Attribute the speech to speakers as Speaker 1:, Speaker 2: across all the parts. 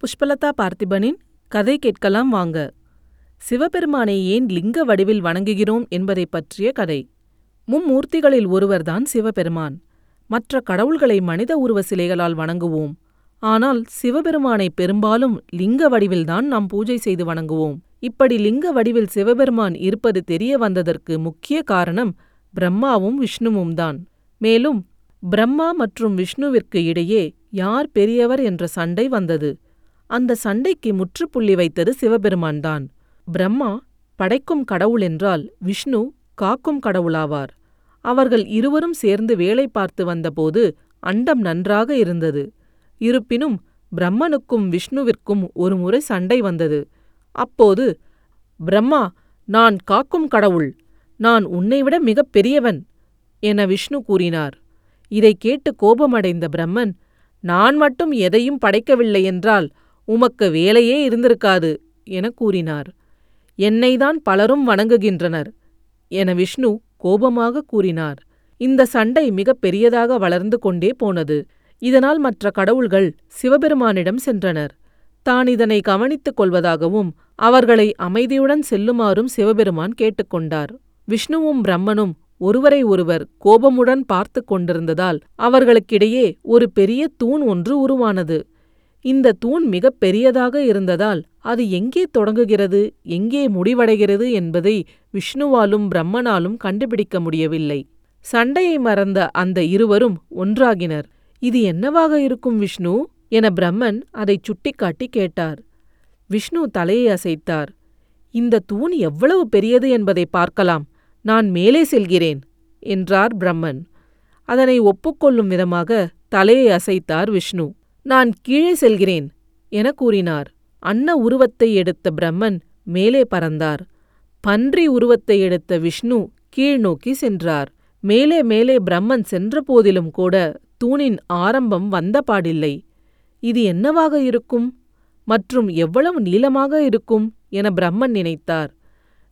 Speaker 1: புஷ்பலதா பார்த்திபனின் கதை கேட்கலாம் வாங்க. சிவபெருமானை ஏன் லிங்க வடிவில் வணங்குகிறோம் என்பதைப் பற்றிய கதை. மும்மூர்த்திகளில் ஒருவர்தான் சிவபெருமான். மற்ற கடவுள்களை மனித உருவ சிலைகளால் வணங்குவோம். ஆனால் சிவபெருமானை பெரும்பாலும் லிங்க வடிவில்தான் நாம் பூஜை செய்து வணங்குவோம். இப்படி லிங்க வடிவில் சிவபெருமான் இருப்பது தெரிய வந்ததற்கு முக்கிய காரணம் பிரம்மாவும் விஷ்ணுவும் தான். மேலும் பிரம்மா மற்றும் விஷ்ணுவிற்கு இடையே யார் பெரியவர் என்ற சண்டை வந்தது. அந்த சண்டைக்கு முற்றுப்புள்ளி வைத்தது சிவபெருமான்தான். பிரம்மா படைக்கும் கடவுள் என்றால் விஷ்ணு காக்கும் கடவுளாவார். அவர்கள் இருவரும் சேர்ந்து வேலை பார்த்து வந்தபோது அண்டம் நன்றாக இருந்தது. இருப்பினும் பிரம்மனுக்கும் விஷ்ணுவிற்கும் ஒருமுறை சண்டை வந்தது. அப்போது பிரம்மா நான் காக்கும் கடவுள். நான் உன்னைவிட மிகப் பெரியவன் என விஷ்ணு கூறினார். இதைக் கேட்டு கோபமடைந்த பிரம்மன் நான் மட்டும் எதையும் படைக்கவில்லை என்றால் உமக்கு வேலையே இருந்திருக்காது என கூறினார். என்னைதான் பலரும் வணங்குகின்றனர் என விஷ்ணு கோபமாக கூறினார். இந்த சண்டை மிகப் பெரியதாக வளர்ந்து கொண்டே போனது. இதனால் மற்ற கடவுள்கள் சிவபெருமானிடம் சென்றனர். தான் இதனை கவனித்துக் கொள்வதாகவும் அவர்களை அமைதியுடன் செல்லுமாறும் சிவபெருமான் கேட்டுக்கொண்டார் விஷ்ணுவும் பிரம்மனும் ஒருவரை ஒருவர் கோபமுடன் பார்த்து கொண்டிருந்ததால் அவர்களுக்கிடையே ஒரு பெரிய தூண் ஒன்று உருவானது. இந்த தூண் மிகப் பெரியதாக இருந்ததால் அது எங்கே தொடங்குகிறது எங்கே முடிவடைகிறது என்பதை விஷ்ணுவாலும் பிரம்மனாலும் கண்டுபிடிக்க முடியவில்லை. சண்டையை மறந்த அந்த இருவரும் ஒன்றாகினர். இது என்னவாக இருக்கும் விஷ்ணு? என பிரம்மன் அதை சுட்டிக்காட்டி கேட்டார். விஷ்ணு தலையை அசைத்தார். இந்த தூண் எவ்வளவு பெரியது என்பதை பார்க்கலாம். நான் மேலே செல்கிறேன் என்றார் பிரம்மன். அதனை ஒப்புக்கொள்ளும் விதமாக தலையை அசைத்தார் விஷ்ணு. நான் கீழே செல்கிறேன் என கூறினார். அன்ன உருவத்தை எடுத்த பிரம்மன் மேலே பறந்தார். பன்றி உருவத்தை எடுத்த விஷ்ணு கீழ் நோக்கி சென்றார். மேலே மேலே பிரம்மன் சென்ற போதிலும் கூட தூணின் ஆரம்பம் வந்த பாடில்லை. இது என்னவாக இருக்கும்? மற்றும் எவ்வளவு நீளமாக இருக்கும்? என பிரம்மன் நினைத்தார்.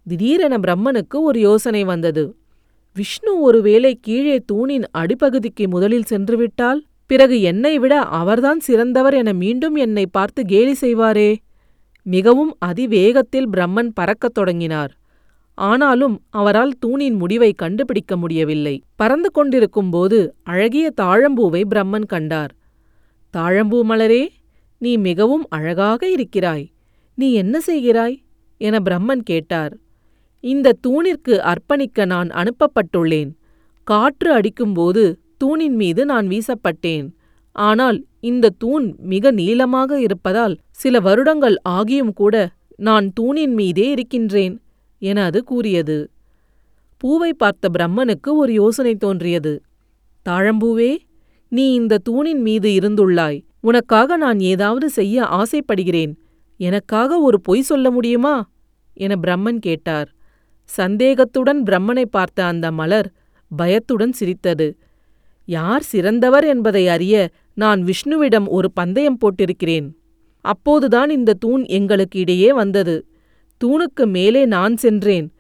Speaker 1: திடீரென பிரம்மனுக்கு ஒரு யோசனை வந்தது. விஷ்ணு ஒருவேளை கீழே தூணின் அடிப்பகுதிக்கு முதலில் சென்றுவிட்டால் பிறகு என்னை விட அவர்தான் சிறந்தவர் என மீண்டும் என்னை பார்த்து கேலி செய்வாரே? மிகவும் அதிவேகத்தில் பிரம்மன் பறக்கத் தொடங்கினார். ஆனாலும் அவரால் தூணின் முடிவை கண்டுபிடிக்க முடியவில்லை. பறந்து கொண்டிருக்கும்போது அழகிய தாழம்பூவை பிரம்மன் கண்டார். தாழம்பூ மலரே நீ மிகவும் அழகாக இருக்கிறாய். நீ என்ன செய்கிறாய்? என பிரம்மன் கேட்டார். இந்த தூணிற்கு அர்ப்பணிக்க நான் அனுப்பப்பட்டுள்ளேன். காற்று அடிக்கும்போது தூணின் மீது நான் வீசப்பட்டேன். ஆனால் இந்த தூண் மிக நீளமாக இருப்பதால் சில வருடங்கள் ஆகியும் கூட நான் தூணின் மீதே இருக்கின்றேன் என அது கூறியது. பூவை பார்த்த பிரம்மனுக்கு ஒரு யோசனை தோன்றியது. தாழம்பூவே நீ இந்த தூணின் மீது இருந்துள்ளாய். உனக்காக நான் ஏதாவது செய்ய ஆசைப்படுகிறேன். எனக்காக ஒரு பொய் சொல்ல முடியுமா? என பிரம்மன் கேட்டார். சந்தேகத்துடன் பிரம்மனை பார்த்த அந்த மலர் பயத்துடன் சிரித்தது. யார் சிறந்தவர் என்பதை அறிய நான் விஷ்ணுவிடம் ஒரு பந்தயம் போட்டிருக்கிறேன். அப்போதுதான் இந்த தூண் எங்களுக்கு இடையே வந்தது. தூணுக்கு மேலே நான் சென்றேன்.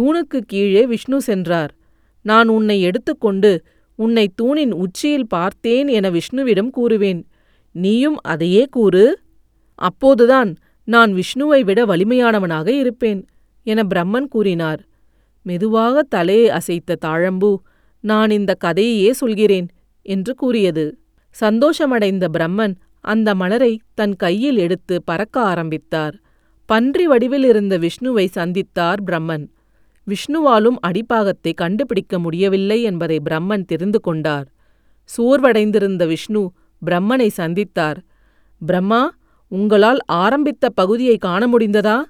Speaker 1: தூணுக்கு கீழே விஷ்ணு சென்றார். நான் உன்னை எடுத்துக்கொண்டு உன்னை தூணின் உச்சியில் பார்த்தேன் என விஷ்ணுவிடம் கூறுவேன். நீயும் அதையே கூறு. அப்போதுதான் நான் விஷ்ணுவை விட வலிமையானவனாக இருப்பேன் என பிரம்மன் கூறினார். மெதுவாக தலையை அசைத்த தாழம்பூ நான் இந்த கதையையே சொல்கிறேன் என்று கூறியது. சந்தோஷமடைந்த பிரம்மன் அந்த மலரை தன் கையில் எடுத்து பறக்க ஆரம்பித்தார். பன்றி வடிவில் இருந்த விஷ்ணுவை சந்தித்தார் பிரம்மன். விஷ்ணுவாலும் அடிப்பாகத்தை கண்டுபிடிக்க முடியவில்லை என்பதை பிரம்மன் தெரிந்து கொண்டார். சோர்வடைந்திருந்த விஷ்ணு பிரம்மனை சந்தித்தார். பிரம்மா உங்களால் ஆரம்பித்த பகுதியை காண முடிந்ததா?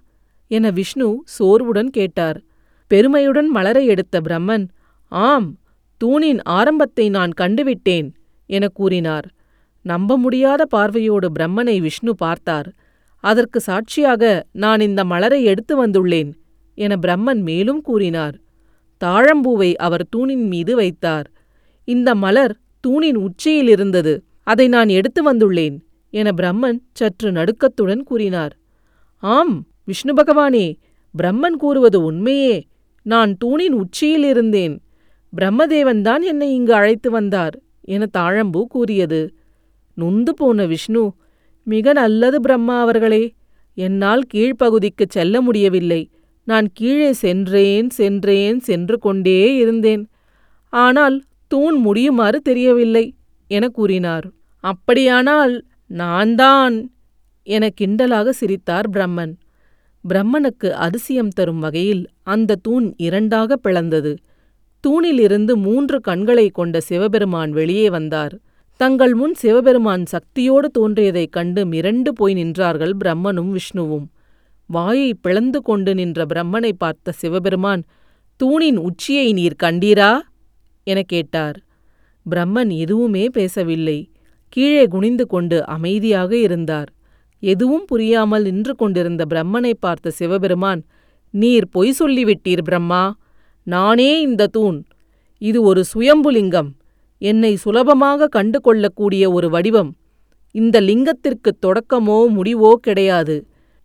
Speaker 1: என விஷ்ணு சோர்வுடன் கேட்டார். பெருமையுடன் மலரை எடுத்த பிரம்மன் ஆம் தூணின் ஆரம்பத்தை நான் கண்டுவிட்டேன் என கூறினார். நம்ப முடியாத பார்வையோடு பிரம்மனை விஷ்ணு பார்த்தார். அதற்கு சாட்சியாக நான் இந்த மலரை எடுத்து வந்துள்ளேன் என பிரம்மன் மேலும் கூறினார். தாழம்பூவை அவர் தூணின் மீது வைத்தார். இந்த மலர் தூணின் உச்சியில் இருந்தது அதை நான் எடுத்து வந்துள்ளேன் என பிரம்மன் சற்று நடுக்கத்துடன் கூறினார். ஆம் விஷ்ணு பகவானே பிரம்மன் கூறுவது உண்மையே. நான் தூணின் உச்சியில் இருந்தேன் பிரம்மதேவன்தான் என்னை இங்கு அழைத்து வந்தார் என தாழம்பூ கூறியது. நொந்து போன விஷ்ணு மிக நல்லது பிரம்மா அவர்களே என்னால் கீழ்ப்பகுதிக்கு செல்ல முடியவில்லை. நான் கீழே சென்றேன் சென்றேன் சென்று கொண்டே இருந்தேன். ஆனால் தூண் முடியுமாறு தெரியவில்லை என கூறினார். அப்படியானால் நான்தான் என கிண்டலாக சிரித்தார் பிரம்மன். பிரம்மனுக்கு அதிசயம் தரும் வகையில் அந்த தூண் இரண்டாக பிளந்தது. தூணிலிருந்து மூன்று கண்களை கொண்ட சிவபெருமான் வெளியே வந்தார். தங்கள் முன் சிவபெருமான் சக்தியோடு தோன்றியதைக் கண்டு மிரண்டு போய் நின்றார்கள் பிரம்மனும் விஷ்ணுவும். வாயை பிளந்து கொண்டு நின்ற பிரம்மனை பார்த்த சிவபெருமான் தூணின் உச்சியை நீர் கண்டீரா? எனக் கேட்டார். பிரம்மன் எதுவுமே பேசவில்லை. கீழே குனிந்து கொண்டு அமைதியாக இருந்தார். எதுவும் புரியாமல் நின்று கொண்டிருந்த பிரம்மனை பார்த்த சிவபெருமான் நீர் பொய் சொல்லிவிட்டீர் பிரம்மா! நானே இந்த தூண். இது ஒரு சுயம்புலிங்கம். என்னை சுலபமாக கண்டு கொள்ளக்கூடிய ஒரு வடிவம். இந்த லிங்கத்திற்கு தொடக்கமோ முடிவோ கிடையாது.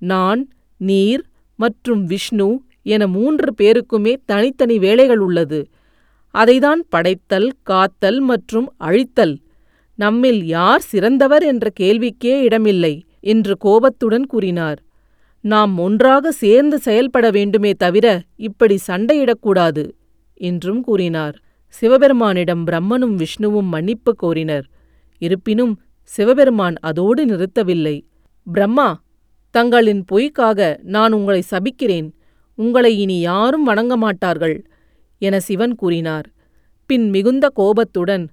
Speaker 1: நான் நீர் மற்றும் விஷ்ணு என மூன்று பேருக்குமே தனித்தனி வேலைகள் உள்ளது. அதைதான் படைத்தல் காத்தல் மற்றும் அழித்தல். நம்மில் யார் சிறந்தவர் என்ற கேள்விக்கே இடமில்லை என்று கோபத்துடன் கூறினார். நாம் ஒன்றாக சேர்ந்து செயல்பட வேண்டுமே தவிர இப்படி சண்டையிடக்கூடாது என்றும் கூறினார். சிவபெருமானிடம் பிரம்மனும் விஷ்ணுவும் மன்னிப்பு கோரினர். இருப்பினும் சிவபெருமான் அதோடு நிறுத்தவில்லை. பிரம்மா தங்களின் பொய்க்காக நான் உங்களை சபிக்கிறேன். உங்களை இனி யாரும் வணங்க மாட்டார்கள் என சிவன் கூறினார். பின் மிகுந்த கோபத்துடன்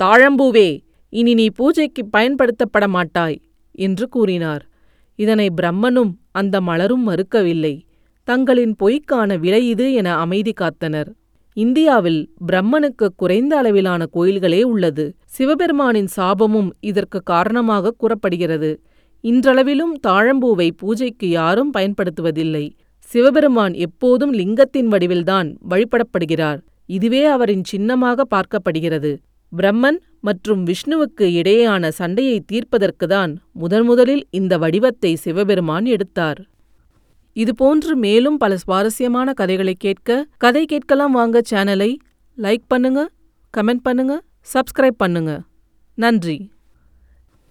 Speaker 1: தாழம்பூவே இனி நீ பூஜைக்கு பயன்படுத்தப்பட மாட்டாய் என்று கூறினார். இதனை பிரம்மனும் அந்த மலரும் மறுக்கவில்லை. தங்களின் பொய்க்கான விலை இது என அமைதி காத்தனர். இந்தியாவில் பிரம்மனுக்கு குறைந்த அளவிலான கோயில்களே உள்ளது. சிவபெருமானின் சாபமும் இதற்கு காரணமாக கூறப்படுகிறது. இன்றளவிலும் தாழம்பூவை பூஜைக்கு யாரும் பயன்படுத்துவதில்லை. சிவபெருமான் எப்போதும் லிங்கத்தின் வடிவில்தான் வழிபடப்படுகிறார். இதுவே அவரின் சின்னமாக பார்க்கப்படுகிறது. பிரம்மன் மற்றும் விஷ்ணுவுக்கு இடையேயான சண்டையை தீர்ப்பதற்குதான் முதன்முதலில் இந்த வடிவத்தை சிவபெருமான் எடுத்தார். இதுபோன்று மேலும் பல சுவாரஸ்யமான கதைகளை கேட்க கதை கேட்கலாம் வாங்க சேனலை லைக் பண்ணுங்க கமெண்ட் பண்ணுங்க சப்ஸ்கிரைப் பண்ணுங்க. நன்றி.